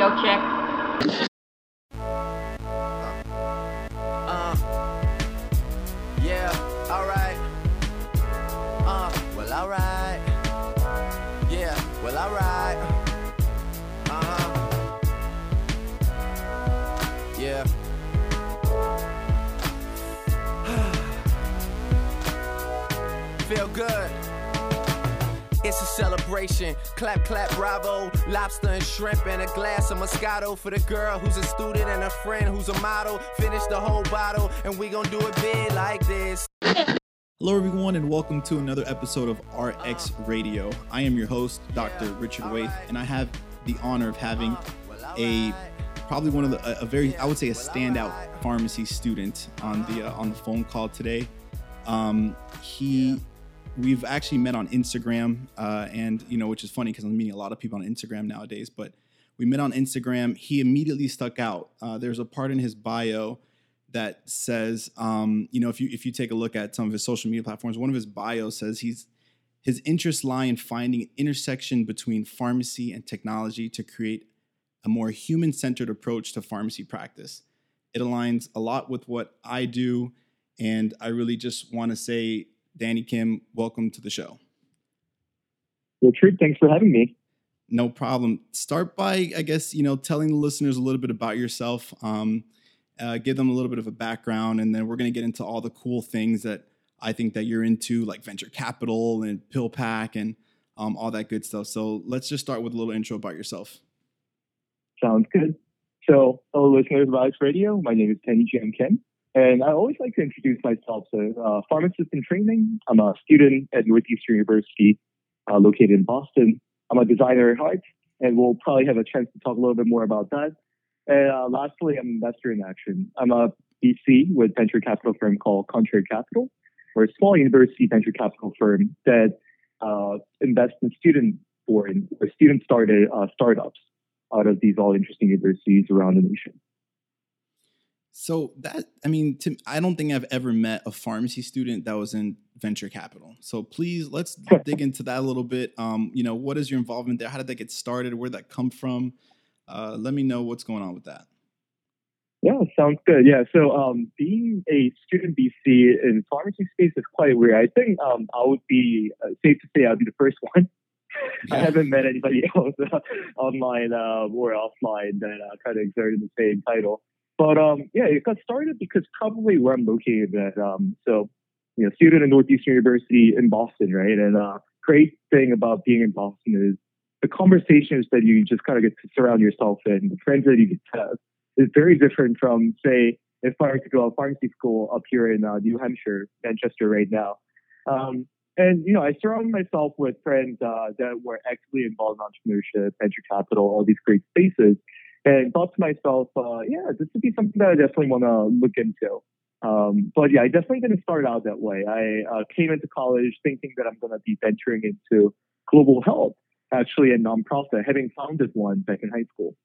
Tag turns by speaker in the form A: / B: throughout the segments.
A: audio check.
B: Uh, yeah, alright. Uh, well, alright. Yeah, well, alright. Uh huh. Yeah. Feel good. It's a celebration. Clap, clap, bravo. Lobster and shrimp and a glass of Moscato for the girl who's a student and a friend who's a model. Finish the whole bottle and we gon' do it big like this.
C: Hello, everyone, and welcome to another episode of RX Radio. I am your host, Dr. Richard Waite, and I have the honor of having a probably one of the a, a very I would say a standout pharmacy student on the uh, on the phone call today. Um, he we've actually met on Instagram, uh, and you know, which is funny because I'm meeting a lot of people on Instagram nowadays. But we met on Instagram. He immediately stuck out. Uh, there's a part in his bio that says, um, you know, if you if you take a look at some of his social media platforms, one of his bios says he's his interests lie in finding an intersection between pharmacy and technology to create a more human-centered approach to pharmacy practice. It aligns a lot with what I do, and I really just want to say, Danny Kim, welcome to the show.
D: Richard, thanks for having me.
C: No problem. Start by, I guess, you know, telling the listeners a little bit about yourself. Um, uh, give them a little bit of a background, and then we're going to get into all the cool things that I think that you're into, like venture capital and PillPack and um, all that good stuff. So let's just start with a little intro about yourself.
D: Sounds good. So, hello, listeners of RX Radio. My name is Danny Jam Kim, and I always like to introduce myself. So, uh, pharmacist in training. I'm a student at Northeastern University, uh, located in Boston. I'm a designer at heart, and we'll probably have a chance to talk a little bit more about that. And uh, lastly, I'm an investor in action. I'm a VC with venture capital firm called Contrary Capital. We're a small university venture capital firm that uh, invests in student born or student started uh, startups out of these all interesting universities around the nation.
C: So that I mean, to, I don't think I've ever met a pharmacy student that was in venture capital. So please let's dig into that a little bit. Um, you know, what is your involvement there? How did that get started? Where did that come from? Uh, let me know what's going on with that.
D: Yeah, sounds good. Yeah, so um, being a student VC in pharmacy space is quite weird. I think um, I would be uh, safe to say I'd be the first one. Yeah. I haven't met anybody else uh, online uh, or offline that uh, kind of exerted the same title. But um, yeah, it got started because probably where I'm located at. Um, so, you know, student at Northeastern University in Boston, right? And uh, great thing about being in Boston is the conversations that you just kind of get to surround yourself in, the friends that you get to have is very different from, say, if I were to go to pharmacy school up here in uh, New Hampshire, Manchester right now. Um, and, you know, I surround myself with friends uh, that were actively involved in entrepreneurship, venture capital, all these great spaces, and thought to myself, uh, yeah, this would be something that I definitely want to look into. Um, but yeah, I definitely didn't start out that way. I uh, came into college thinking that I'm going to be venturing into global health, actually a nonprofit, having founded one back in high school.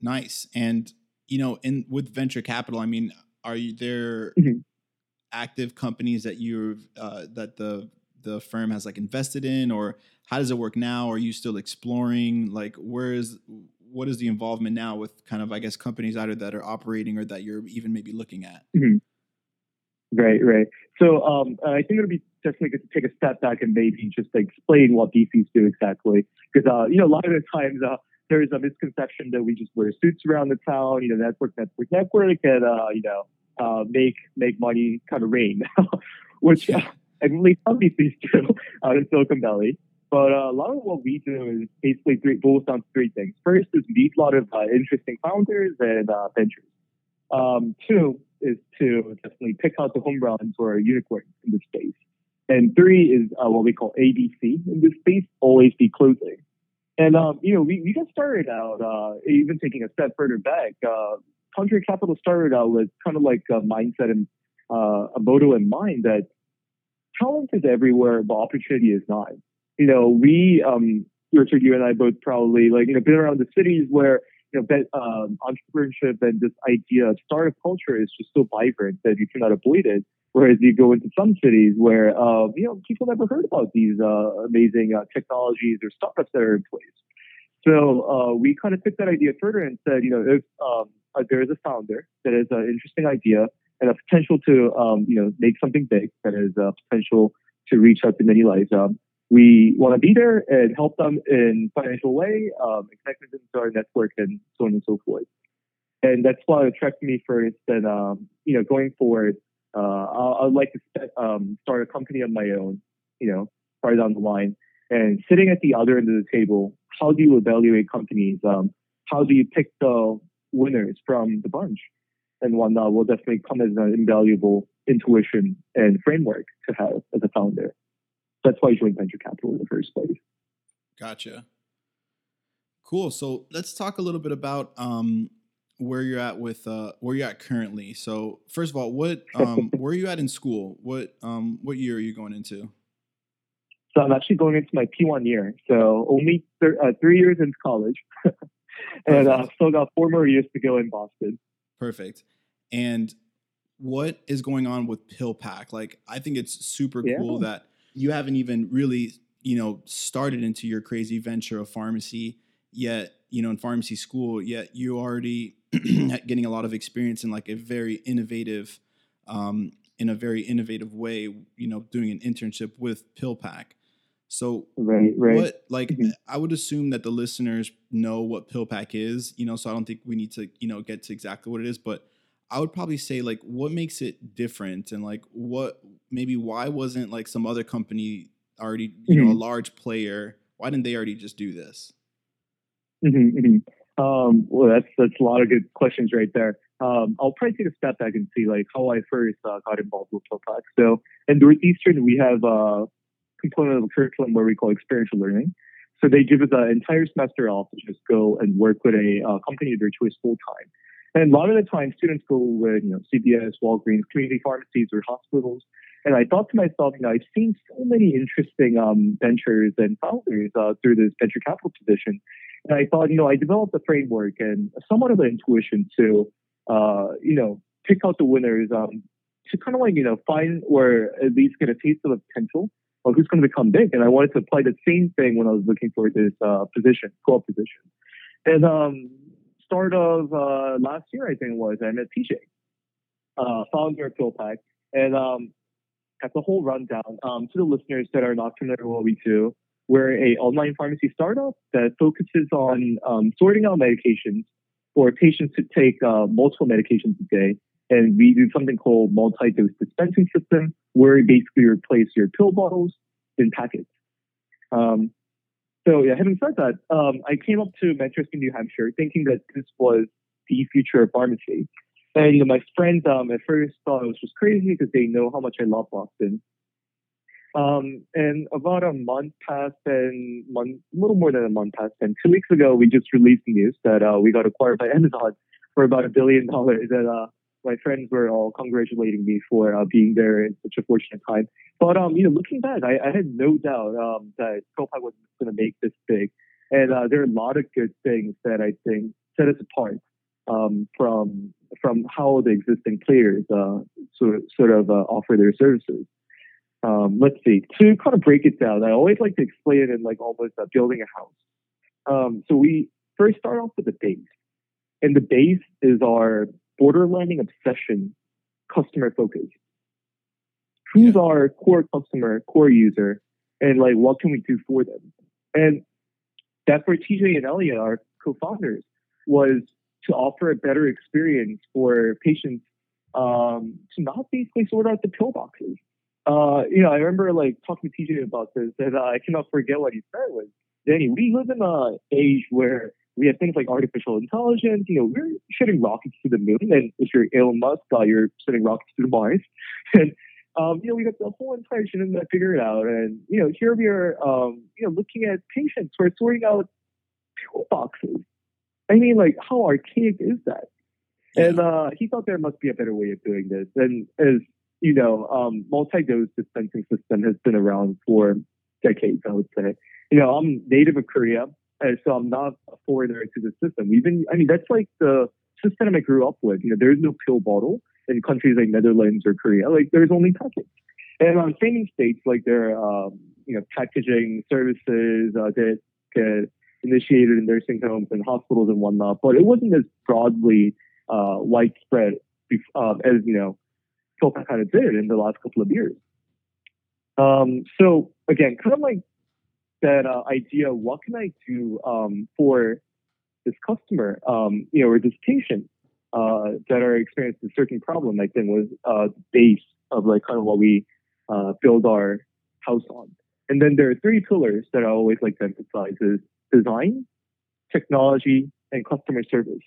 C: Nice. And you know, in with venture capital, I mean, are you there mm-hmm. active companies that you're uh, that the the firm has like invested in, or how does it work now? Are you still exploring? Like, where is what is the involvement now with kind of I guess companies either that are operating or that you're even maybe looking at?
D: Mm-hmm. Right, right. So um, I think it'll be definitely good to take a step back and maybe just explain what VCs do exactly, because uh, you know a lot of the times uh, there is a misconception that we just wear suits around the town, you know, network, network, network, and uh, you know, uh, make make money kind of rain, which uh, I believe some VCs do out in Silicon Valley. But uh, a lot of what we do is basically three, boils down to three things. First is meet a lot of uh, interesting founders and uh, ventures. Um, two is to definitely pick out the home runs or unicorns in this space. And three is uh, what we call ABC in this space, always be closing. And, um, you know, we, we got started out, uh, even taking a step further back, uh, Contrary Capital started out with kind of like a mindset and uh, a motto in mind that talent is everywhere, but opportunity is not. You know, we, um, Richard, you and I both probably like, you know, been around the cities where, you know, um, entrepreneurship and this idea of startup culture is just so vibrant that you cannot avoid it. Whereas you go into some cities where, uh, you know, people never heard about these uh, amazing uh, technologies or startups that are in place. So uh, we kind of took that idea further and said, you know, if um, uh, there is a founder that has an interesting idea and a potential to, um, you know, make something big, that has a potential to reach out to many lives. Um, we want to be there and help them in financial way, um, connect them to our network and so on and so forth. And that's why it attracted me first. And um, you know, going forward, uh, I, would like to um, start a company of my own. You know, far down the line, and sitting at the other end of the table, how do you evaluate companies? Um, how do you pick the winners from the bunch? And whatnot will definitely come as an invaluable intuition and framework to have as a founder. That's why I joined venture capital in the first place.
C: Gotcha. Cool. So let's talk a little bit about um, where you're at with uh, where you're at currently. So first of all, what um, where are you at in school? What um, what year are you going into?
D: So I'm actually going into my P1 year. So only th- uh, three years in college, and uh, still got four more years to go in Boston.
C: Perfect. And what is going on with PillPack? Like, I think it's super yeah. cool that you haven't even really, you know, started into your crazy venture of pharmacy yet, you know, in pharmacy school, yet you already getting a lot of experience in like a very innovative, um, in a very innovative way, you know, doing an internship with PillPack. So
D: right, right.
C: what like mm-hmm. I would assume that the listeners know what PillPack is, you know, so I don't think we need to, you know, get to exactly what it is, but I would probably say like what makes it different and like what maybe why wasn't like some other company already, you mm-hmm. know, a mm-hmm. large player, why didn't they already just do this?
D: Mm-hmm, mm-hmm. Um, well, that's that's a lot of good questions right there. Um, I'll probably take a step back and see like how I first uh, got involved with PillPack. So in Northeastern, we have a component of the curriculum where we call experiential learning. So they give us an entire semester off to just go and work with a uh, company of their choice full time. And a lot of the time, students go with you know CVS, Walgreens, community pharmacies, or hospitals. And I thought to myself, you know, I've seen so many interesting um, ventures and founders uh, through this venture capital position. And I thought, you know, I developed a framework and somewhat of an intuition to, uh, you know, pick out the winners um, to kind of like, you know, find or at least get a taste of the potential of who's going to become big? And I wanted to apply the same thing when I was looking for this uh, position, co-op position. And um, start of uh, last year, I think it was, I met TJ, uh, founder of PillPack. And um, as a whole rundown um, to the listeners that are not familiar with what we do, we're a online pharmacy startup that focuses on um, sorting out medications for patients to take uh, multiple medications a day and we do something called multi-dose dispensing system, where we basically replace your pill bottles in packets. Um, so yeah, having said that, um, I came up to Manchester, New Hampshire, thinking that this was the future of pharmacy. And you know, my friends um, at first thought it was just crazy because they know how much I love Boston. Um, and about a month passed, and month, a little more than a month passed, and two weeks ago we just released the news that uh, we got acquired by Amazon for about a billion dollars. And uh, my friends were all congratulating me for uh, being there in such a fortunate time. But um, you know, looking back, I, I had no doubt um, that PillPack was going to make this big, and uh, there are a lot of good things that I think set us apart um, from from how the existing players uh, sort sort of uh, offer their services. Um, let's see. To kind of break it down, I always like to explain it in like almost uh, building a house. Um, so we first start off with the base, and the base is our borderlining obsession customer focus. Who's yeah. our core customer, core user, and like what can we do for them? And that's where TJ and Elliot, our co-founders, was to offer a better experience for patients um, to not basically sort out the pillboxes. Uh, you know, I remember like talking to TJ about this, and uh, I cannot forget what he said was, Danny, we live in an age where we have things like artificial intelligence. You know, we're shooting rockets to the moon, and if you're Elon Musk, uh, you're sending rockets to Mars. and um, you know, we got the whole entire shit to figure it out. And you know, here we are, um, you know, looking at patients who are sorting out pill boxes. I mean, like, how archaic is that? And uh, he thought there must be a better way of doing this. And as you know, um, multi-dose dispensing system has been around for decades. I would say. You know, I'm native of Korea. And so I'm not a foreigner to the system. Even, I mean, that's like the system I grew up with. You know, there's no pill bottle in countries like Netherlands or Korea. Like, there's only packets. And on same in states, like there are, um, you know, packaging services uh, that could initiated in nursing homes and hospitals and whatnot, but it wasn't as broadly uh, widespread um, as you know PillPack kind of did in the last couple of years. Um, so again, kind of like that uh, idea, what can I do um, for this customer, um, you know, or this patient uh, that are experiencing a certain problem? I think was uh, the base of like kind of what we uh, build our house on. And then there are three pillars that I always like to emphasize: is design, technology, and customer service.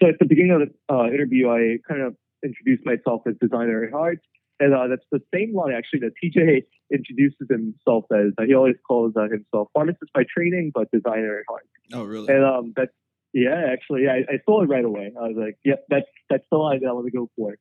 D: So at the beginning of the uh, interview, I kind of introduced myself as designer at heart. And uh, that's the same line actually that TJ introduces himself as. Uh, he always calls uh, himself pharmacist by training, but designer at heart.
C: Oh, really?
D: And um, that's yeah, actually, I, I saw it right away. I was like, yep, that's that's the line that I want to go for.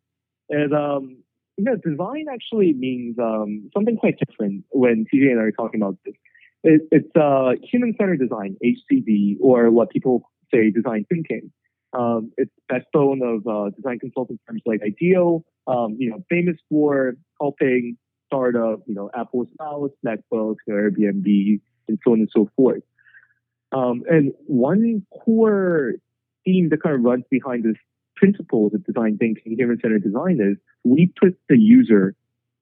D: And um, you know, design actually means um, something quite different when TJ and I are talking about this. It, it's uh, human-centered design, HCD, or what people say design thinking. Um, it's backbone of uh, design consulting firms like IDEO, um, you know, famous for helping startup, you know, Apple's Mouse, MacBook, Airbnb, and so on and so forth. Um, and one core theme that kind of runs behind this principles of design thinking, human-centered design is we put the user,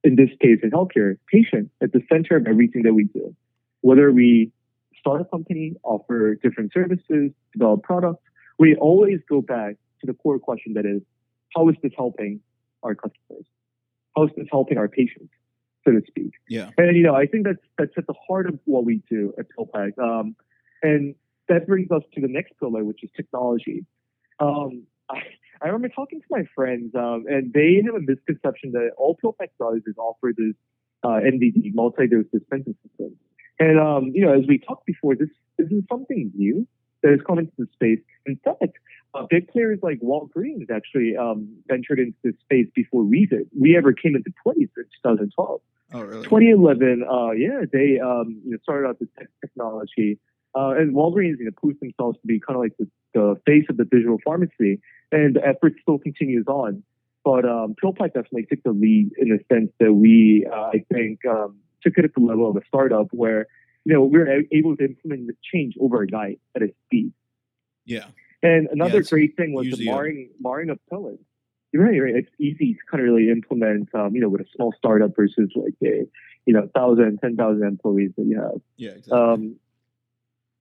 D: in this case in healthcare, patient, at the center of everything that we do. Whether we start a company, offer different services, develop products, we always go back to the core question that is, how is this helping our customers? How is this helping our patients, so to speak?
C: Yeah.
D: And you know, I think that's that's at the heart of what we do at PillPack. Um, and that brings us to the next pillar, which is technology. Um, I, I remember talking to my friends, um, and they have a misconception that all PillPack does is offer this uh, MDD, multi-dose dispensing system. And um, you know, as we talked before, this, this is something new that has come into the space. In fact, uh, big players like Walgreens actually um, ventured into this space before we did. We ever came into place in 2012.
C: Oh, really?
D: 2011, uh, yeah, they um, you know, started out this technology. Uh, and Walgreens you know, proved themselves to be kind of like the, the, face of the digital pharmacy, and the effort still continues on. But um, PillPack definitely took the lead in the sense that we, uh, I think, um, took it at the level of a startup where you know, we were able to implement the change overnight at a speed.
C: Yeah.
D: And another
C: yeah,
D: great thing was the marring, a... marring of pillars. You're right, right. It's easy to kind of really implement, um, you know, with a small startup versus like a, you know, thousand, ten thousand employees that you have.
C: Yeah, exactly. Um,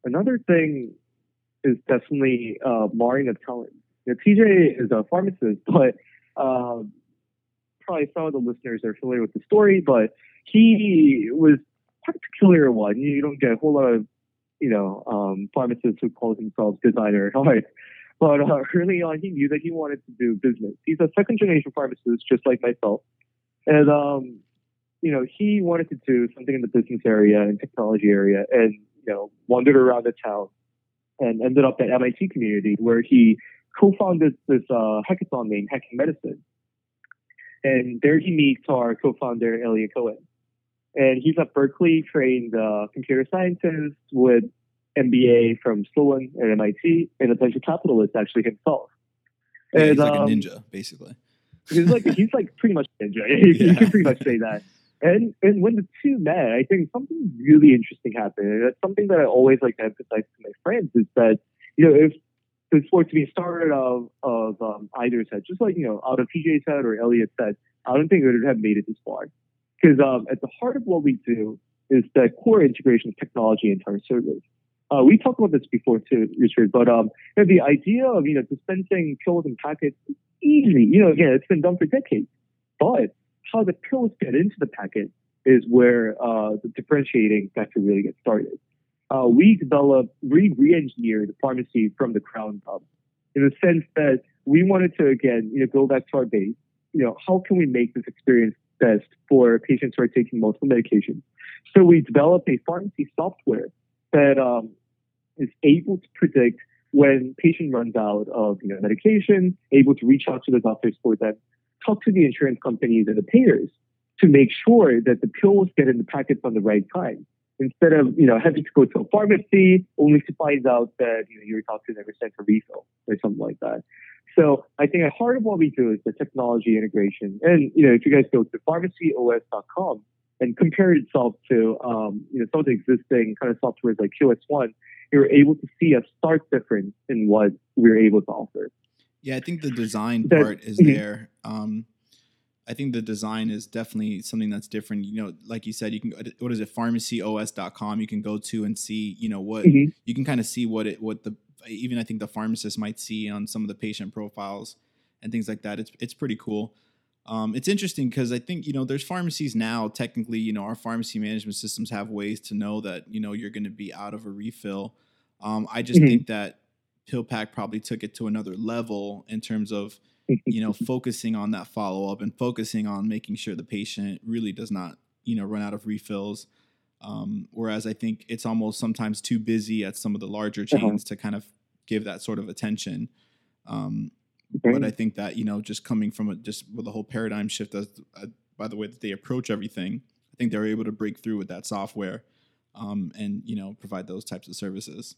D: another thing is definitely uh, marring of talent. You know, TJ is a pharmacist, but um, probably some of the listeners are familiar with the story, but he was particular one. You don't get a whole lot of, you know, um, pharmacists who call themselves designer at heart. But uh, early on, he knew that he wanted to do business. He's a second generation pharmacist, just like myself. And, um, you know, he wanted to do something in the business area and technology area and, you know, wandered around the town and ended up at MIT community where he co-founded this uh, hackathon named Hacking Medicine. And there he meets our co-founder, Elliot Cohen and he's a Berkeley trained uh, computer scientist with MBA from Sloan and MIT, and a venture capitalist actually himself.
C: And, he's like um, a ninja, basically.
D: He's like he's like pretty much a ninja. you, yeah. you can pretty much say that. And and when the two met, I think something really interesting happened. And that's something that I always like to emphasize to my friends is that you know if this were to be started of of um, either head, just like you know out of TJ's head or Elliot's head, I don't think it would have made it this far. Because um, at the heart of what we do is the core integration of technology into our service. Uh, we talked about this before too, Richard, but um, you know, the idea of you know dispensing pills and packets is easy. You know, again, it's been done for decades. But how the pills get into the packet is where uh, the differentiating factor really gets started. Uh, we developed, we re-engineered the pharmacy from the ground up in the sense that we wanted to again, you know, go back to our base. You know, how can we make this experience for patients who are taking multiple medications. So we developed a pharmacy software that um, is able to predict when patient runs out of you know, medication, able to reach out to the doctors for them, talk to the insurance companies and the payers to make sure that the pills get in the packets on the right time. Instead of you know having to go to a pharmacy only to find out that you know your doctor never sent a refill or something like that. So I think at heart of what we do is the technology integration. And, you know, if you guys go to pharmacyos.com and compare itself to um, you know some of the existing kind of softwares like QS1, you're able to see a stark difference in what we're able to offer.
C: Yeah, I think the design part is mm-hmm. there. Um, I think the design is definitely something that's different. You know, like you said, you can what is it, pharmacyos.com, you can go to and see, you know, what mm-hmm. you can kind of see what it what the even I think the pharmacist might see on some of the patient profiles and things like that. It's it's pretty cool. Um, it's interesting because I think you know there's pharmacies now. Technically, you know our pharmacy management systems have ways to know that you know you're going to be out of a refill. Um, I just mm-hmm. think that PillPack probably took it to another level in terms of you know, focusing on that follow up and focusing on making sure the patient really does not, you know, run out of refills. Um, whereas I think it's almost sometimes too busy at some of the larger uh-huh. chains uh-huh. to kind of give that sort of attention. Um, okay. But I think that you know, just coming from a, just with the whole paradigm shift as uh, by the way that they approach everything, I think they're able to break through with that software um, and you know provide those types of services.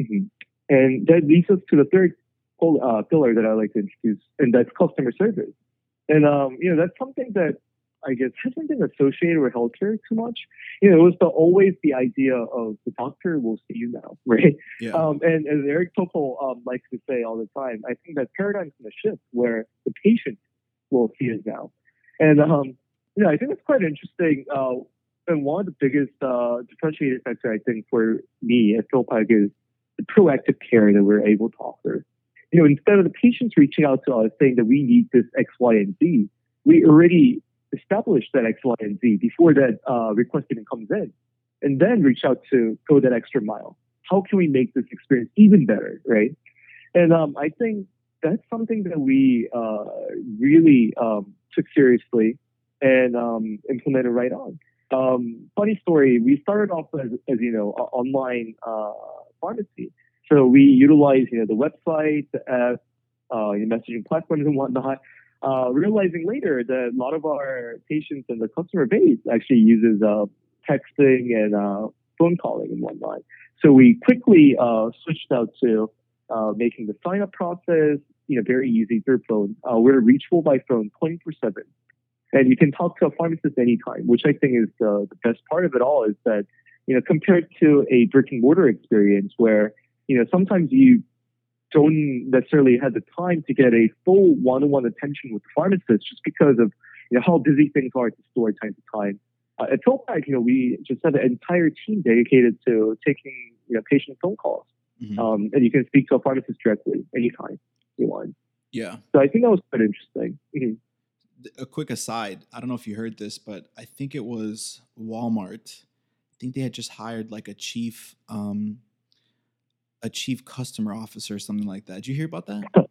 D: Mm-hmm. And that leads us to the third uh, pillar that I like to introduce, and that's customer service. And um, you know, that's something that I guess hasn't been associated with healthcare too much. You know, it was the, always the idea of the doctor will see you now, right? Yeah. Um, and as Eric Topol um, likes to say all the time, I think that paradigm's going to shift where the patient will see us now. And um, yeah, I think it's quite interesting. Uh, and one of the biggest uh, differentiating factor I think for me at PillPack is the proactive care that we're able to offer you know, instead of the patients reaching out to us saying that we need this X, Y, and Z, we already established that X, Y, and Z before that uh, request even comes in, and then reach out to go that extra mile. How can we make this experience even better, right? And um, I think that's something that we uh, really um, took seriously and um, implemented right on. Um, funny story, we started off as, as you know, online uh, pharmacy. So we utilize, you know, the website, the app, uh, messaging platforms and whatnot. Uh, realizing later that a lot of our patients and the customer base actually uses uh, texting and uh, phone calling and whatnot. So we quickly uh, switched out to uh, making the sign up process, you know, very easy through phone. we're reachable by phone 24 seven. And you can talk to a pharmacist anytime, which I think is the, the best part of it all is that, you know, compared to a brick and mortar experience where you know, sometimes you don't necessarily have the time to get a full one-on-one attention with the pharmacist just because of you know how busy things are at the store time to time. Uh, at PillPack, you know, we just have an entire team dedicated to taking you know patient phone calls, mm-hmm. um, and you can speak to a pharmacist directly anytime you want.
C: Yeah.
D: So I think that was quite interesting.
C: Mm-hmm. A quick aside: I don't know if you heard this, but I think it was Walmart. I think they had just hired like a chief um, a chief customer officer or something like that. Did you hear about that?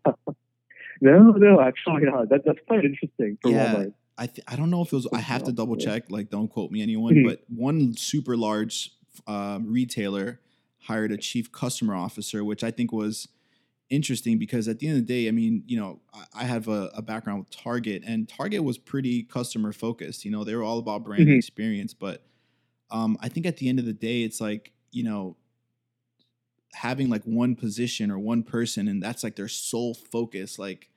D: no, no, actually, uh, that, that's quite interesting. yeah, Walmart.
C: I th- I don't know if it was. I have to double check. Like, don't quote me, anyone. Mm-hmm. But one super large uh, retailer hired a chief customer officer, which I think was interesting because at the end of the day, I mean, you know, I, I have a, a, background with Target, and Target was pretty customer focused. You know, they were all about brand mm-hmm. experience, but um, I think at the end of the day, it's like you know, having like one position or one person and that's like their sole focus like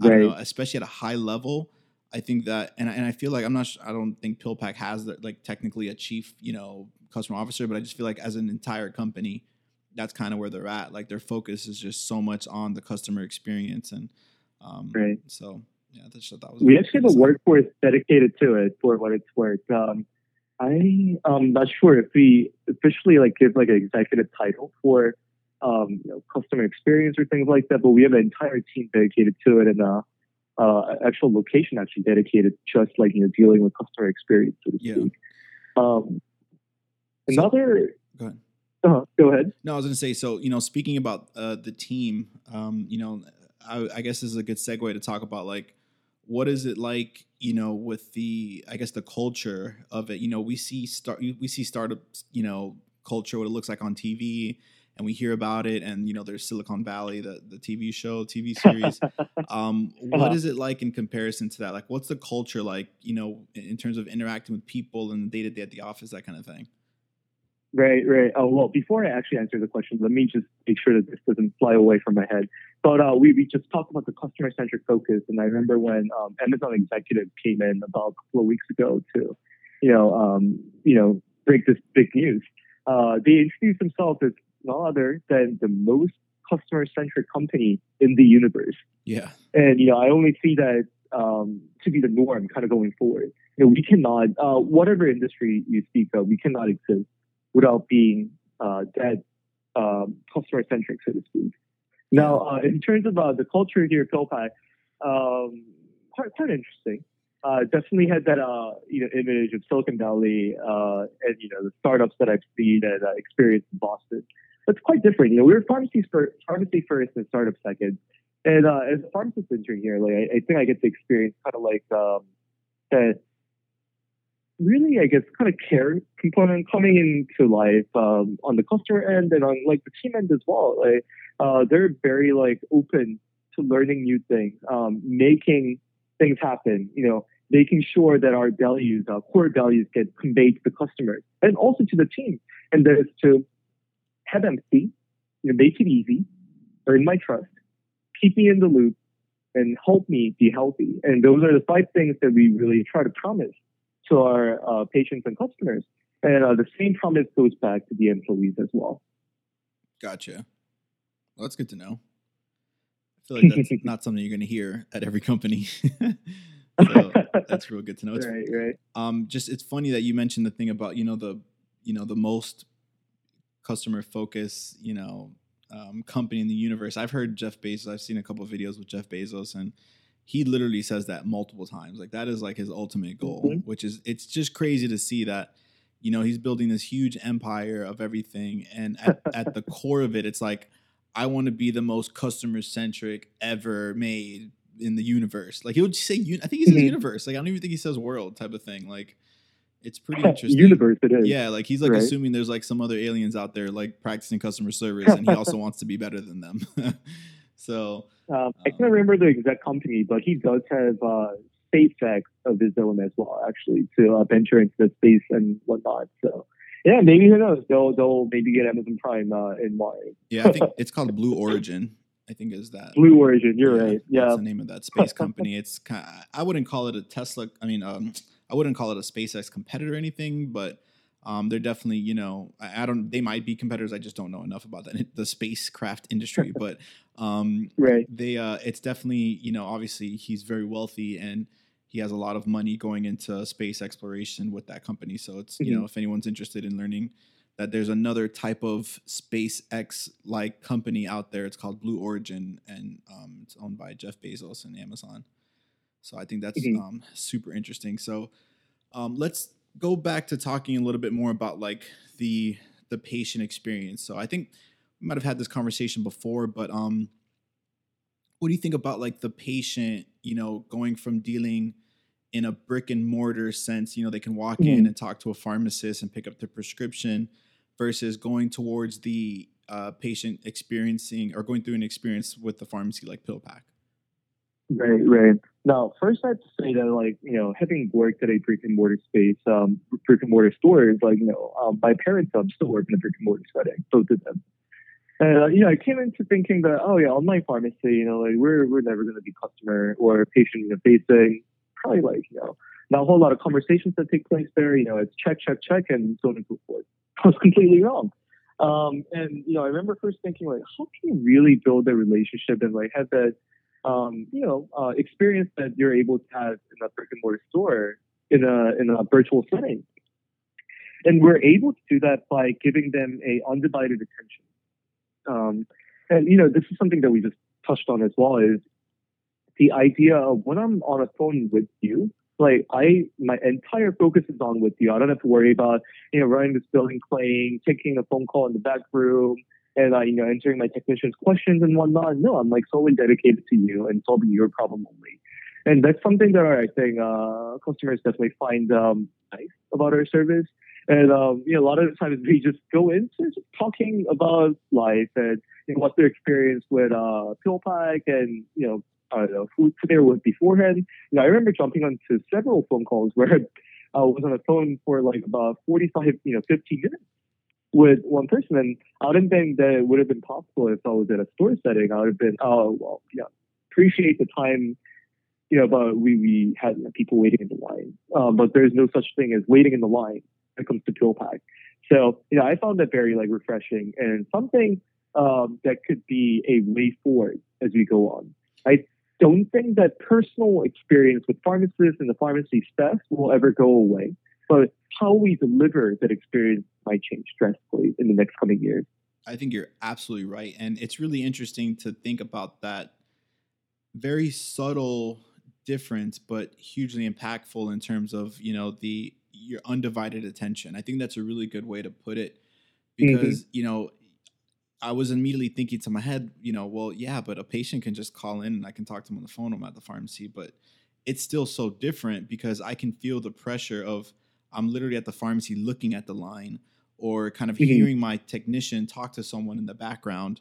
C: right. i don't know especially at a high level i think that and, and i feel like i'm not i don't think pillpack has the, like technically a chief you know customer officer but i just feel like as an entire company that's kind of where they're at like their focus is just so much on the customer experience and um right so yeah that's that was
D: we actually have a workforce dedicated to it for what it's worth um I am not sure if we officially like give like an executive title for um, you know, customer experience or things like that, but we have an entire team dedicated to it and a uh, uh, actual location actually dedicated just like you know dealing with customer experience, so to yeah. speak. Um, another.
C: So, go ahead.
D: Uh, go ahead.
C: No, I was going to say. So you know, speaking about uh, the team, um, you know, I, I guess this is a good segue to talk about like what is it like you know with the i guess the culture of it? You know we see start we see startups you know culture what it looks like on tv and we hear about it and you know there's silicon valley the, the tv show tv series. Um, what is it like in comparison to that? Like what's the culture like you know in terms of interacting with people and the day to day at the office that kind of thing?
D: Right, right. Oh, well, before I actually answer the question, let me just make sure that this doesn't fly away from my head. But uh, we, we just talked about the customer centric focus. And I remember when um, Amazon executive came in about a couple of weeks ago to you know, um, you know, break this big news. Uh, they introduced themselves as no other than the most customer centric company in the universe.
C: Yeah.
D: And, you know, I only see that um, to be the norm kind of going forward. You know, we cannot, uh, whatever industry you speak of, we cannot exist without being uh, that um, customer centric, so to speak. Now, uh, in terms of uh, the culture here at PillPack, um, quite, interesting. Uh, definitely had that uh, you know image of Silicon Valley uh, and you know the startups that I've seen and uh, experienced in Boston. It's quite different. You know, we were pharmacy first, pharmacy first and startup second. And as a pharmacist entering here, like I, I, think I get to experience kind of like um, that really, I guess, kind of care component coming into life um, on the customer end and on like the team end as well. Like uh, they're very like open to learning new things, um, making things happen. You know, making sure that our values, our core values, get conveyed to the customers and also to the team. And that is to have empathy, you know, make it easy, earn my trust, keep me in the loop, and help me be healthy. And those are the five things that we really try to promise to our uh, patients and customers. And uh, the same promise goes back to the employees as well.
C: Gotcha. Well, that's good to know. I feel like that's not something you're going to hear at every company. so that's real good to know. It's,
D: right, right.
C: Um, just it's funny that you mentioned the thing about you know the you know the most customer focus you know um, company in the universe. I've heard Jeff Bezos. I've seen a couple of videos with Jeff Bezos, and he literally says that multiple times. Like that is like his ultimate goal, mm-hmm. which is it's just crazy to see that. You know, he's building this huge empire of everything, and at, at the core of it, it's like I want to be the most customer centric ever made in the universe. Like he would say, I think he says mm-hmm. universe. Like I don't even think he says world type of thing. Like it's pretty interesting.
D: Universe, it is.
C: Yeah, like he's like right? assuming there's like some other aliens out there like practicing customer service, and he also wants to be better than them. so
D: um, I can't um, remember the exact company, but he does have uh, SpaceX of his own as well, actually, to uh, venture into the space and whatnot. So yeah, maybe who knows? They'll they'll maybe get Amazon Prime uh, in March.
C: yeah, I think it's called Blue Origin. I think is that
D: Blue Origin. You're yeah, right. Yeah,
C: that's the name of that space company. It's kind. Of, I wouldn't call it a Tesla. I mean, um, I wouldn't call it a SpaceX competitor or anything, but um, they're definitely, you know, I, I, don't. They might be competitors. I just don't know enough about that the spacecraft industry. but um,
D: right,
C: they, uh, it's definitely, you know, obviously he's very wealthy and he has a lot of money going into space exploration with that company. So it's, mm-hmm. you know, if anyone's interested in learning that there's another type of SpaceX like company out there, it's called Blue Origin, and um, it's owned by Jeff Bezos and Amazon. So I think that's mm-hmm. um, super interesting. So um, let's go back to talking a little bit more about like the the patient experience. So I think we might have had this conversation before, but um, what do you think about like the patient? You know, going from dealing in a brick and mortar sense, you know, they can walk mm-hmm. in and talk to a pharmacist and pick up their prescription, versus going towards the uh, patient experiencing or going through an experience with the pharmacy like PillPack.
D: Right, right. Now, first, I have to say that, like, you know, having worked at a brick and mortar space, um, brick and mortar stores, like, you know, um, my parents um, still work in a brick and mortar setting, both of them. And, uh, you know, I came into thinking that, oh, yeah, online pharmacy, you know, like, we're, we're never going to be customer or patient facing. Probably, like, you know, not a whole lot of conversations that take place there. You know, it's check, check, check, and so on and so forth. I was completely wrong. Um, and, you know, I remember first thinking, like, how can you really build a relationship and, like, have that, um, you know, uh, experience that you're able to have in a brick and mortar store in a in a virtual setting. And we're able to do that by giving them a undivided attention. Um, and you know, this is something that we just touched on as well is the idea of when I'm on a phone with you, like I my entire focus is on with you. I don't have to worry about, you know, running this billing claim, taking a phone call in the back room, and uh, you know answering my technicians' questions and whatnot. No, I'm like solely dedicated to you and solving your problem only. And that's something that I think uh, customers definitely find um, nice about our service. And um, you know, a lot of the times we just go into just talking about life and you know, what their experience with uh, PillPack and you know, I don't know, who were with beforehand. You know, I remember jumping onto several phone calls where I was on the phone for like about 45, you know, 15 minutes with one person. And I didn't think that it would have been possible if I was in a store setting. I would have been, oh, well, yeah, appreciate the time you know, but we, we had people waiting in the line. Um, but there's no such thing as waiting in the line when it comes to PillPack. So, you know, I found that very like refreshing and something um, that could be a way forward as we go on. I don't think that personal experience with pharmacists and the pharmacy staff will ever go away, but how we deliver that experience might change drastically in the next coming years.
C: I think you're absolutely right. And it's really interesting to think about that very subtle difference, but hugely impactful in terms of, you know, the your undivided attention. I think that's a really good way to put it mm-hmm. because, mm-hmm. you know, I was immediately thinking to my head, you know, well, yeah, but a patient can just call in and I can talk to them on the phone. I'm at the pharmacy, but it's still so different because I can feel the pressure of I'm literally at the pharmacy looking at the line or kind of mm-hmm. hearing my technician talk to someone in the background.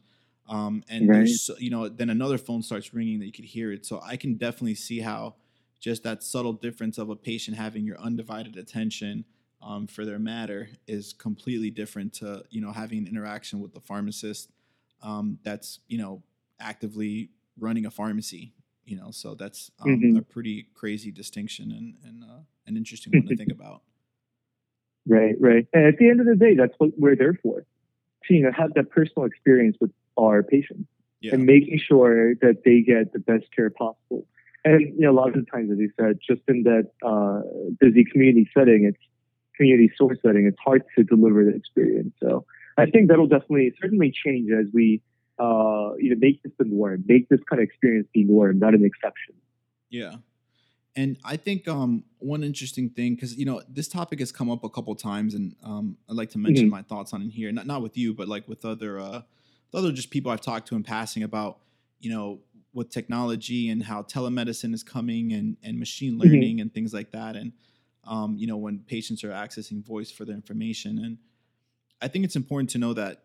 C: Um, and right. there's, you know, then another phone starts ringing that you could hear it. So I can definitely see how just that subtle difference of a patient having your undivided attention um, for their matter is completely different to you know having an interaction with the pharmacist um, that's you know actively running a pharmacy you know so that's um, mm-hmm. a pretty crazy distinction and, and uh, an interesting one to think about
D: right right and at the end of the day that's what we're there for to you know have that personal experience with our patients yeah. and making sure that they get the best care possible and you know a lot of the times as you said just in that uh, busy community setting it's community source setting, it's hard to deliver the experience. So I think that'll definitely certainly change as we uh, you know make this the norm, make this kind of experience the norm, not an exception.
C: Yeah. And I think um, one interesting thing, because you know this topic has come up a couple times, and um, I'd like to mention mm-hmm. my thoughts on it here. Not not with you, but like with other uh, other just people I've talked to in passing about you know with technology and how telemedicine is coming and and machine mm-hmm. learning mm-hmm. and things like that. And um, you know, when patients are accessing voice for their information. And I think it's important to know that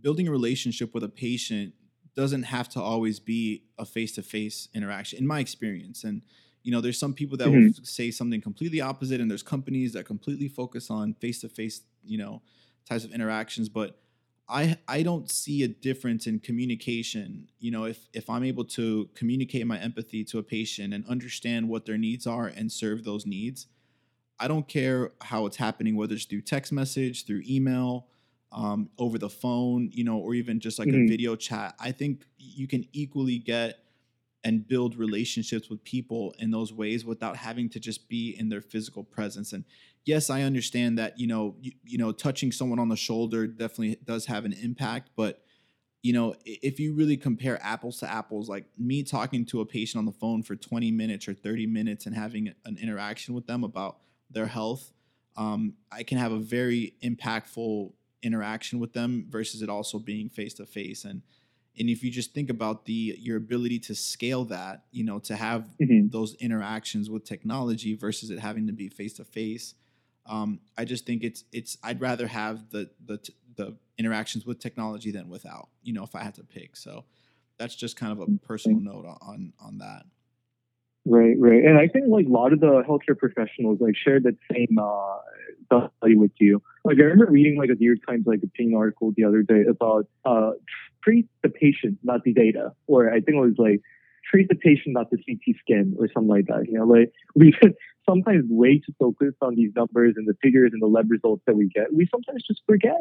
C: building a relationship with a patient doesn't have to always be a face-to-face interaction in my experience and you know there's some people that mm-hmm. will say something completely opposite and there's companies that completely focus on face-to-face you know types of interactions but I I don't see a difference in communication. You know, if if I'm able to communicate my empathy to a patient and understand what their needs are and serve those needs, I don't care how it's happening, whether it's through text message, through email, um, over the phone, you know, or even just like mm-hmm. a video chat. I think you can equally get and build relationships with people in those ways without having to just be in their physical presence and yes i understand that you know you, you know touching someone on the shoulder definitely does have an impact but you know if you really compare apples to apples like me talking to a patient on the phone for 20 minutes or 30 minutes and having an interaction with them about their health um, i can have a very impactful interaction with them versus it also being face to face and and if you just think about the your ability to scale that you know to have mm-hmm. those interactions with technology versus it having to be face to face i just think it's it's i'd rather have the the the interactions with technology than without you know if i had to pick so that's just kind of a personal note on on that
D: right right and i think like a lot of the healthcare professionals like shared that same uh value with you like i remember reading like a new york times like opinion article the other day about uh treat the patient, not the data. Or I think it was like treat the patient, not the CT scan, or something like that. You know, like we sometimes way too focused on these numbers and the figures and the lab results that we get. We sometimes just forget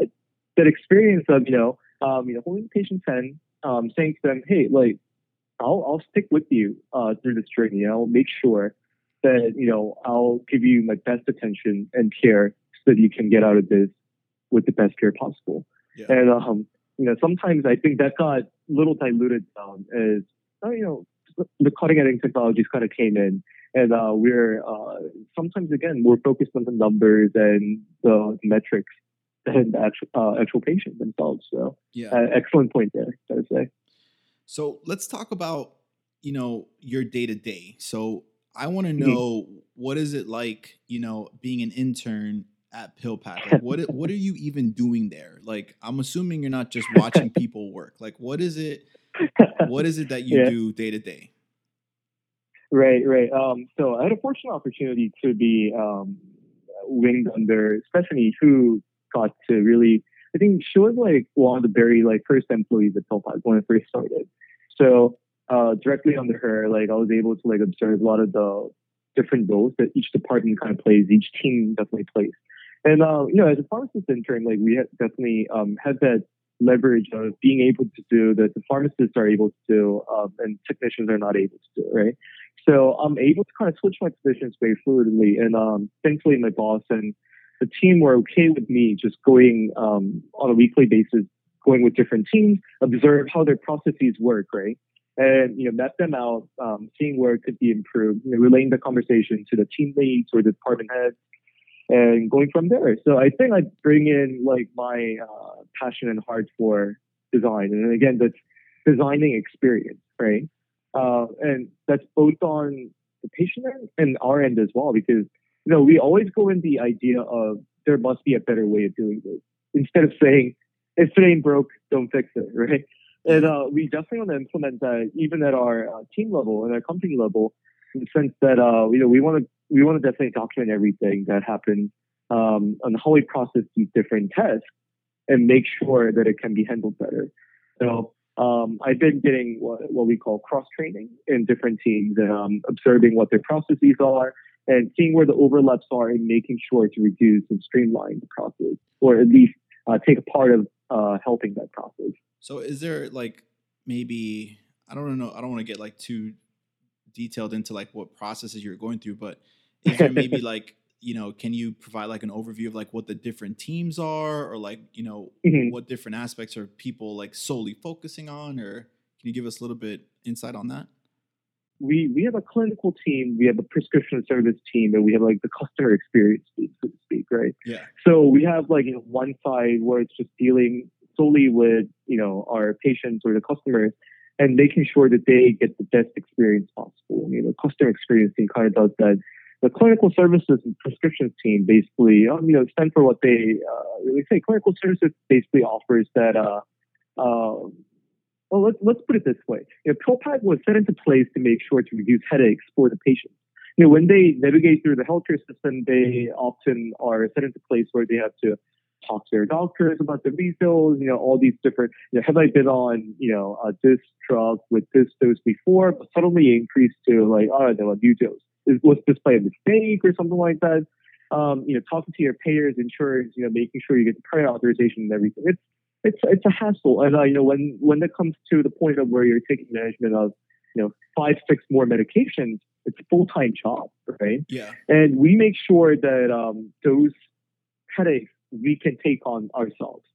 D: that experience of you know, um, you know, holding the patient's hand, um, saying to them, hey, like I'll I'll stick with you uh, through this journey. I'll make sure that you know I'll give you my best attention and care so that you can get out of this with the best care possible. Yeah. And um, you know, sometimes I think that got a little diluted down as, oh, you know, the cutting edge technologies kind of came in and uh, we're uh, sometimes again more focused on the numbers and the metrics than the actual, uh, actual patients themselves. So, yeah, uh, excellent point there. I would say.
C: So let's talk about you know your day to day. So I want to mm-hmm. know mm-hmm. what is it like, you know, being an intern at PillPack? Like, what what are you even doing there? Like, I'm assuming you're not just watching people work. Like, what is it? What is it that you yeah. do day to day?
D: Right, right. Um, so I had a fortunate opportunity to be um, winged under Stephanie, who got to really. I think she was like one of the very like first employees at PillPack when it first started. So uh, directly under her, like I was able to like observe a lot of the different roles that each department kind of plays, each team definitely plays. And uh, you know, as a pharmacist intern, like we definitely um, had that leverage of being able to do that the pharmacists are able to do um, and technicians are not able to do, right? So I'm able to kind of switch my positions very fluidly. And um, thankfully, my boss and the team were okay with me just going um, on a weekly basis, going with different teams, observe how their processes work, right? And you know, map them out, um, seeing where it could be improved, you know, relaying the conversation to the team leads or the department heads, and going from there. So I think I bring in like my uh, passion and heart for design, and again, that's designing experience, right? Uh, and that's both on the patient end and our end as well, because you know we always go in the idea of there must be a better way of doing this instead of saying if it ain't broke, don't fix it, right? And uh, we definitely want to implement that even at our uh, team level and our company level, in the sense that uh, you know we want to we want to definitely document everything that happens um, on how we process these different tests and make sure that it can be handled better. So um, I've been getting what, what, we call cross training in different teams and um, observing what their processes are and seeing where the overlaps are and making sure to reduce and streamline the process or at least uh, take a part of uh, helping that process.
C: So is there like maybe I don't know I don't want to get like too detailed into like what processes you're going through, but is there maybe like you know can you provide like an overview of like what the different teams are or like you know mm-hmm. what different aspects are people like solely focusing on or can you give us a little bit insight on that?
D: We we have a clinical team we have a prescription service team and we have like the customer experience team so to speak right?
C: Yeah.
D: So we have like you know, one side where it's just dealing solely with you know our patients or the customers and making sure that they get the best experience possible. You know, customer experience team kind of does that. The clinical services and prescriptions team basically, um, you know, stand for what they uh, they say. Clinical services basically offers that. Uh, uh, well, let's let's put it this way. You know, PillPack was set into place to make sure to reduce headaches for the patients. You know, when they navigate through the healthcare system, they often are set into place where they have to talk to their doctors about the refills, you know, all these different, you know, have I been on, you know, uh, this drug with this dose before, but suddenly increased to like, oh, no, a new dose. Is, was this by a mistake or something like that? Um, you know, talking to your payers, insurers, you know, making sure you get the prior authorization and everything. It's, it's, it's a hassle. And, uh, you know, when, when it comes to the point of where you're taking management of, you know, five, six more medications, it's a full-time job, right?
C: Yeah.
D: And we make sure that um, those headaches we can take on ourselves.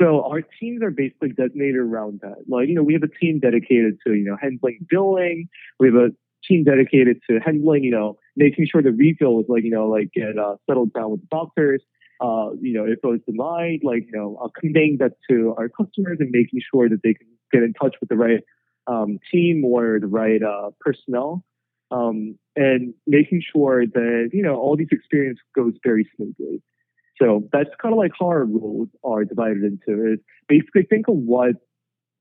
D: So our teams are basically designated around that. Like, you know, we have a team dedicated to, you know, handling billing. We have a team dedicated to handling, you know, making sure the refill is like, you know, like get uh, settled down with the doctors. Uh, you know, if it was denied, like, you know, uh, conveying that to our customers and making sure that they can get in touch with the right um, team or the right uh, personnel. Um, and making sure that, you know, all these experience goes very smoothly. So that's kind of like how our roles are divided into. Is basically think of what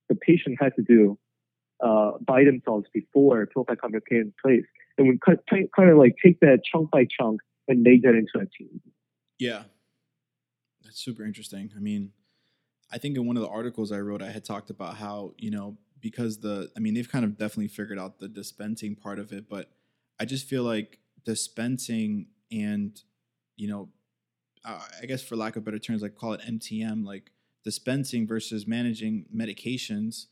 D: the patient had to do uh, by themselves before Comic came in place, and we kind of like take that chunk by chunk and make that into a team.
C: Yeah, that's super interesting. I mean, I think in one of the articles I wrote, I had talked about how you know because the I mean they've kind of definitely figured out the dispensing part of it, but I just feel like dispensing and you know uh, I guess for lack of better terms, like call it MTM, like dispensing versus managing medications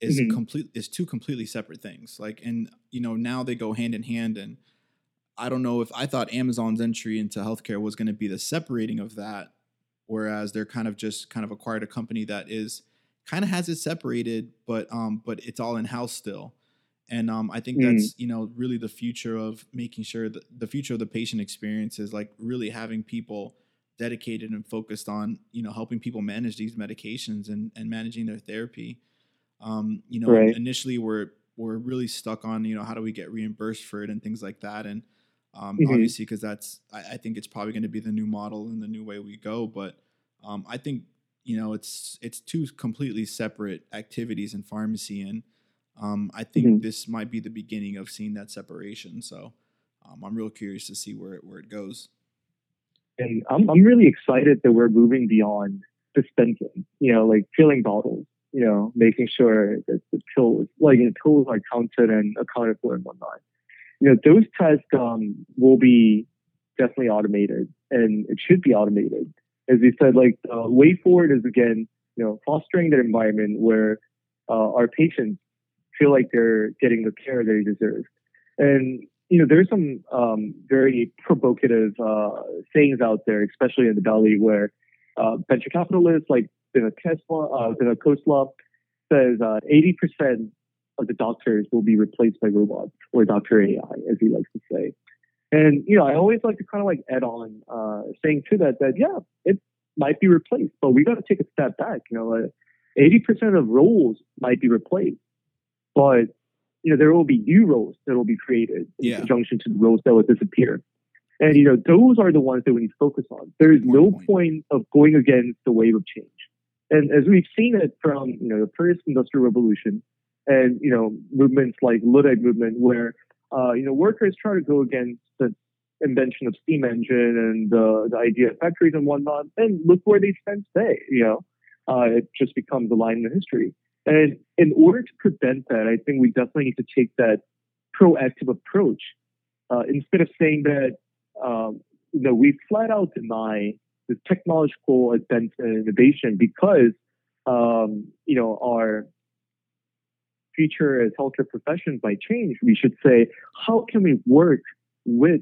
C: is mm-hmm. complete is two completely separate things. Like, and you know now they go hand in hand. And I don't know if I thought Amazon's entry into healthcare was going to be the separating of that, whereas they're kind of just kind of acquired a company that is kind of has it separated, but um, but it's all in house still. And um, I think mm. that's you know really the future of making sure that the future of the patient experience is like really having people dedicated and focused on you know helping people manage these medications and, and managing their therapy. Um, you know, right. initially we're we're really stuck on you know how do we get reimbursed for it and things like that, and um, mm-hmm. obviously because that's I, I, think it's probably going to be the new model and the new way we go. But um, I think you know it's it's two completely separate activities in pharmacy and um, I think mm-hmm. this might be the beginning of seeing that separation. So um, I'm real curious to see where it, where it goes.
D: And I'm I'm really excited that we're moving beyond dispensing. You know, like filling bottles. You know, making sure that the pills, like know, pills are counted and accounted for and whatnot. You know, those tests um, will be definitely automated, and it should be automated. As you said, like the way forward is again, you know, fostering that environment where uh, our patients feel like they're getting the care they deserve. And you know, there's some um, very provocative uh, sayings out there, especially in the Valley, where uh, venture capitalists like Vinod Tesla, uh, Vinod Khosla says uh, 80% of the doctors will be replaced by robots or Doctor AI, as he likes to say. And you know, I always like to kind of like add on, uh, saying to that that yeah, it might be replaced, but we got to take a step back. You know, uh, eighty percent of roles might be replaced, but you know, there will be new roles that will be created in
C: Yeah.
D: conjunction to the roles that will disappear. And you know, those are the ones that we need to focus on. There is
C: More
D: no
C: point.
D: point of going against the wave of change. And as we've seen it from you know the first industrial revolution, and you know movements like Luddite movement, where uh, you know workers try to go against the invention of steam engine and uh, the idea of factories and whatnot, and look where they stand today. You know, uh, it just becomes a line in the history. And in order to prevent that, I think we definitely need to take that proactive approach uh, instead of saying that um, you know we flat out deny the technological advance and innovation because um, you know our future as healthcare professions might change. We should say how can we work with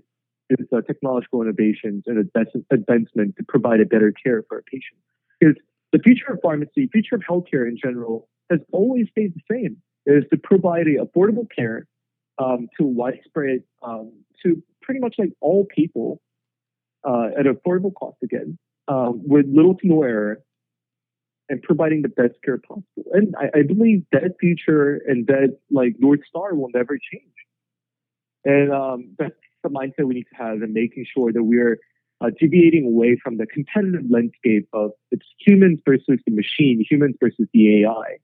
D: this uh, technological innovations and advance- advancement to provide a better care for our patients. Because the future of pharmacy, future of healthcare in general, has always stayed the same. is to provide affordable care um, to widespread, um, to pretty much like all people uh, at affordable cost again, um, with little to no error, and providing the best care possible. And I, I believe that future and that like North Star will never change. And um, that's the mindset we need to have and making sure that we're uh, deviating away from the competitive landscape of it's humans versus the machine, humans versus the AI,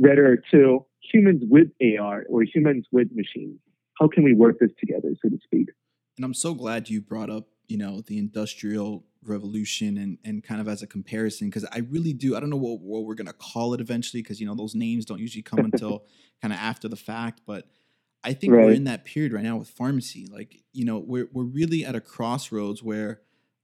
D: rather to humans with AR or humans with machines. How can we work this together, so to speak?
C: And I'm so glad you brought up, you know, the industrial revolution and and kind of as a comparison because I really do. I don't know what, what we're gonna call it eventually because you know those names don't usually come until kind of after the fact. But I think we're in that period right now with pharmacy. Like you know, we're we're really at a crossroads where.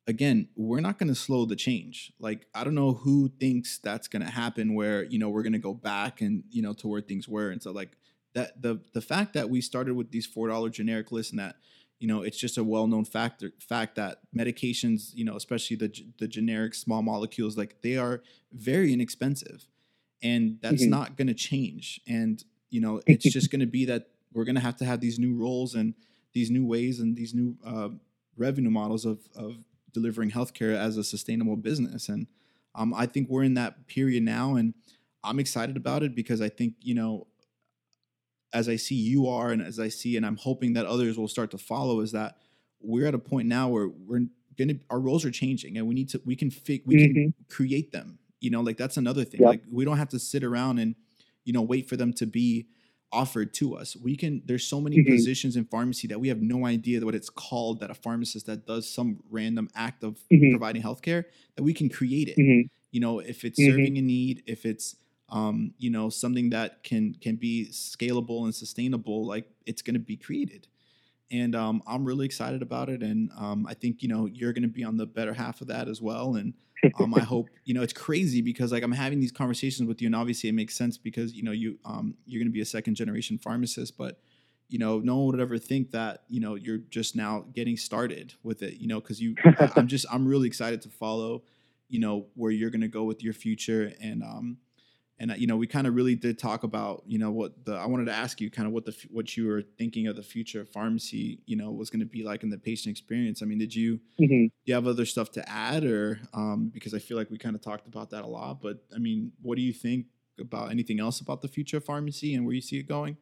C: Again, we're not going to slow the change. Like I don't know who thinks that's going to happen where, you know, we're going to go back and, you know, to where things were. And so like that the the fact that we started with these $4 generic lists and that you know it's just a well-known factor fact that medications you know especially the the generic small molecules like they are very inexpensive and that's
D: Mhm.
C: not going to change and you know it's just going to be that we're going to have to have these new roles and these new ways and these new uh, revenue models of of delivering healthcare as a sustainable business and um, i think we're in that period now and i'm excited about it because i think you know as I see you are, and as I see, and I'm hoping that others will start to follow, is that we're at a point now where we're gonna our roles are changing, and we need to we can fig, we can
D: Mhm.
C: create them. You know, like that's another thing.
D: Yep.
C: Like we don't have to sit around and you know wait for them to be offered to us. We can. There's so many
D: Mhm.
C: positions in pharmacy that we have no idea what it's called. That a pharmacist that does some random act of
D: Mhm.
C: providing healthcare that we can create it
D: Mhm.
C: you know if it's
D: Mhm.
C: serving a need if it's um, you know something that can can be scalable and sustainable like it's going to be created and um, i'm really excited about it and um, i think you know you're going to be on the better half of that as well and um, i hope you know it's crazy because like i'm having these conversations with you and obviously it makes sense because you know you um, you're going to be a second generation pharmacist but you know no one would ever think that you know you're just now getting started with it you know because you i'm just i'm really excited to follow you know where you're going to go with your future and um and uh, you know we kind of really did talk about you know what the i wanted to ask you kind of what the what you were thinking of the future of pharmacy you know was going to be like in the patient experience. I mean did you
D: Mhm.
C: do you have other stuff to add or um because i feel like we kind of talked about that a lot but i mean what do you think about anything else about the future of pharmacy and where you see it going?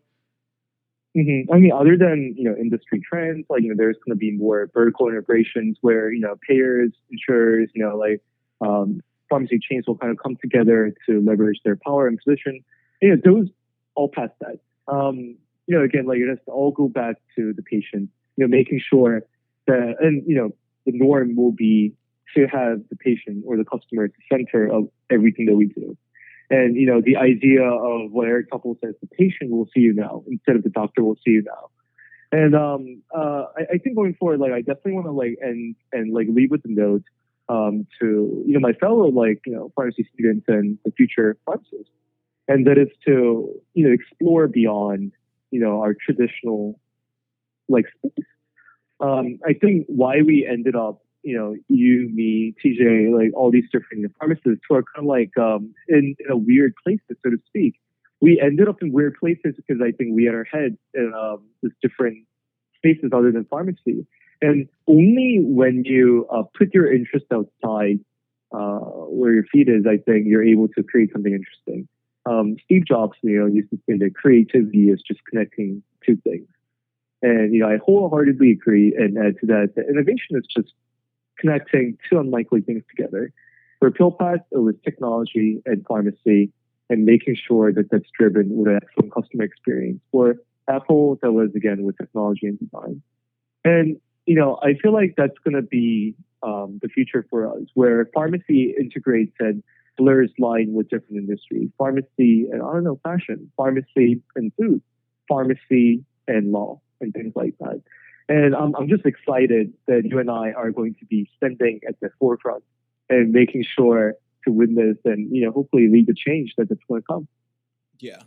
D: Hmm I mean, other than you know industry trends, like you know, there's going to be more vertical integrations where you know payers, insurers, you know, like um, pharmacy chains will kind of come together to leverage their power and position. You know, those all past that. Um, you know, again, like it has to all go back to the patient. You know, making sure that, and you know, the norm will be to have the patient or the customer at the center of everything that we do. And you know, the idea of what Eric Topol says, the patient will see you now instead of the doctor will see you now. And um, uh, I, I, think going forward, like I definitely want to like and and like leave with the note um, to you know my fellow like you know pharmacy students and the future pharmacists, and that is to you know explore beyond you know our traditional like space. Um, I think why we ended up you know, you, me, TJ, like all these different pharmacists who are kind of like um, in, in a weird places, so to speak. We ended up in weird places because I think we had our heads in um, different spaces other than pharmacy. And only when you uh, put your interest outside uh, where your feet is, I think you're able to create something interesting. Um, Steve Jobs, you know, used to say that creativity is just connecting two things. And, you know, I wholeheartedly agree and add to that, that innovation is just connecting two unlikely things together. For PillPack, it was technology and pharmacy and making sure that that's driven with an excellent customer experience. For Apple, that was again with technology and design. And, you know, I feel like that's going to be um, the future for us, where pharmacy integrates and blurs line with different industries. Pharmacy and, I don't know, fashion, pharmacy and food, pharmacy and law, and things like that. And I'm, I'm just excited that you and I are going to be standing at the forefront and making sure to witness and, you know, hopefully lead the change that that's going to come.
C: Yeah.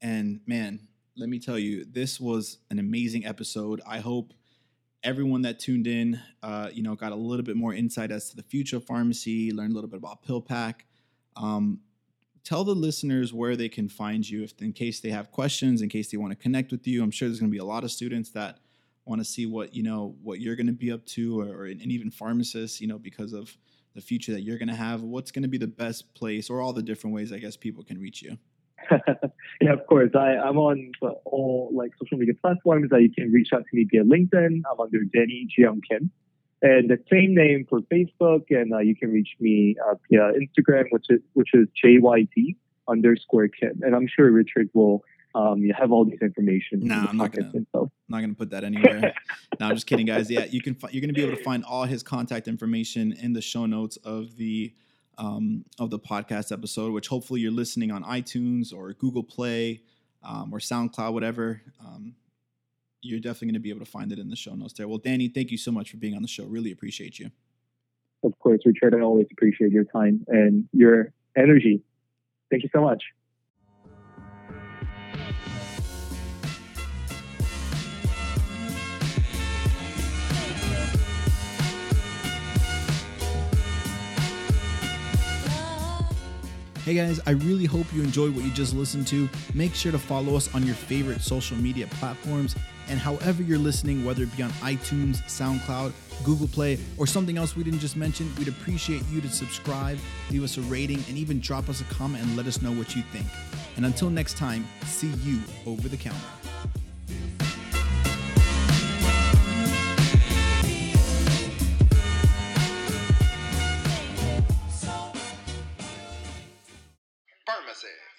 C: And man, let me tell you, this was an amazing episode. I hope everyone that tuned in, uh, you know, got a little bit more insight as to the future of pharmacy, learned a little bit about PillPack. Um, tell the listeners where they can find you if in case they have questions, in case they want to connect with you. I'm sure there's going to be a lot of students that want to see what you know what you're going to be up to or, or, and even pharmacists you know because of the future that you're going to have what's going to be the best place or all the different ways i guess people can reach you
D: yeah of course I, i'm on all like social media platforms that you can reach out to me via linkedin i'm under danny jiang kim and the same name for facebook and uh, you can reach me uh, via instagram which is which is jyt underscore kim and i'm sure richard will um, you have all these information.
C: No, I'm not gonna. Not gonna put that anywhere. no, I'm just kidding, guys. Yeah, you can. You're gonna be able to find all his contact information in the show notes of the um, of the podcast episode, which hopefully you're listening on iTunes or Google Play um, or SoundCloud, whatever. Um, you're definitely going to be able to find it in the show notes there. Well, Danny, thank you so much for being on the show. Really appreciate you.
D: Of course, Richard. I always appreciate your time and your energy. Thank you so much.
C: Hey guys, I really hope you enjoyed what you just listened to. Make sure to follow us on your favorite social media platforms. And however you're listening, whether it be on iTunes, SoundCloud, Google Play, or something else we didn't just mention, we'd appreciate you to subscribe, leave us a rating, and even drop us a comment and let us know what you think. And until next time, see you over the counter.
A: Pharmacy